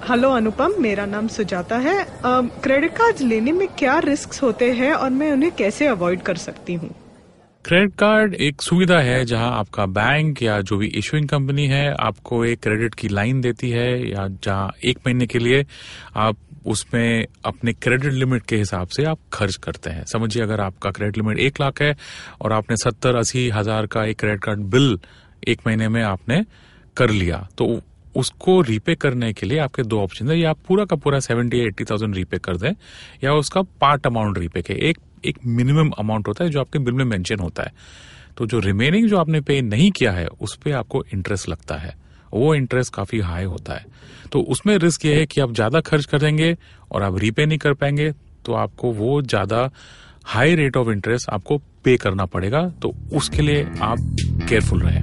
Hello अनुपम, मेरा नाम सुजाता है। क्रेडिट कार्ड लेने में क्या रिस्क होते हैं और मैं उन्हें कैसे अवॉइड कर सकती हूँ? क्रेडिट कार्ड एक सुविधा है जहाँ आपका बैंक या जो भी इशुइंग कंपनी है आपको एक क्रेडिट की लाइन देती है या जहाँ एक महीने के लिए आप उसमें अपने क्रेडिट लिमिट के हिसाब से आप खर्च करते हैं। समझिए, अगर आपका क्रेडिट लिमिट एक लाख है और आपने सत्तर, अस्सी हज़ार का एक क्रेडिट कार्ड बिल एक महीने में आपने कर लिया तो उसको रीपे करने के लिए आपके दो ऑप्शन है। या आप पूरा का पूरा सेवेंटी एट्टी थाउज़ेंड रीपे कर दें, या उसका पार्ट अमाउंट रीपे के एक एक मिनिमम अमाउंट होता है जो आपके बिल में मेंशन होता है। तो जो रिमेनिंग जो आपने पे नहीं किया है, उस पर आपको इंटरेस्ट लगता है। वो इंटरेस्ट काफ़ी हाई होता है। तो उसमें रिस्क ये है कि आप ज़्यादा खर्च करेंगे और आप रीपे नहीं कर पाएँगे तो आपको वो ज़्यादा हाई रेट ऑफ़ इंटरेस्ट आपको पे करना पड़ेगा। तो उसके लिए आप केयरफुल रहें।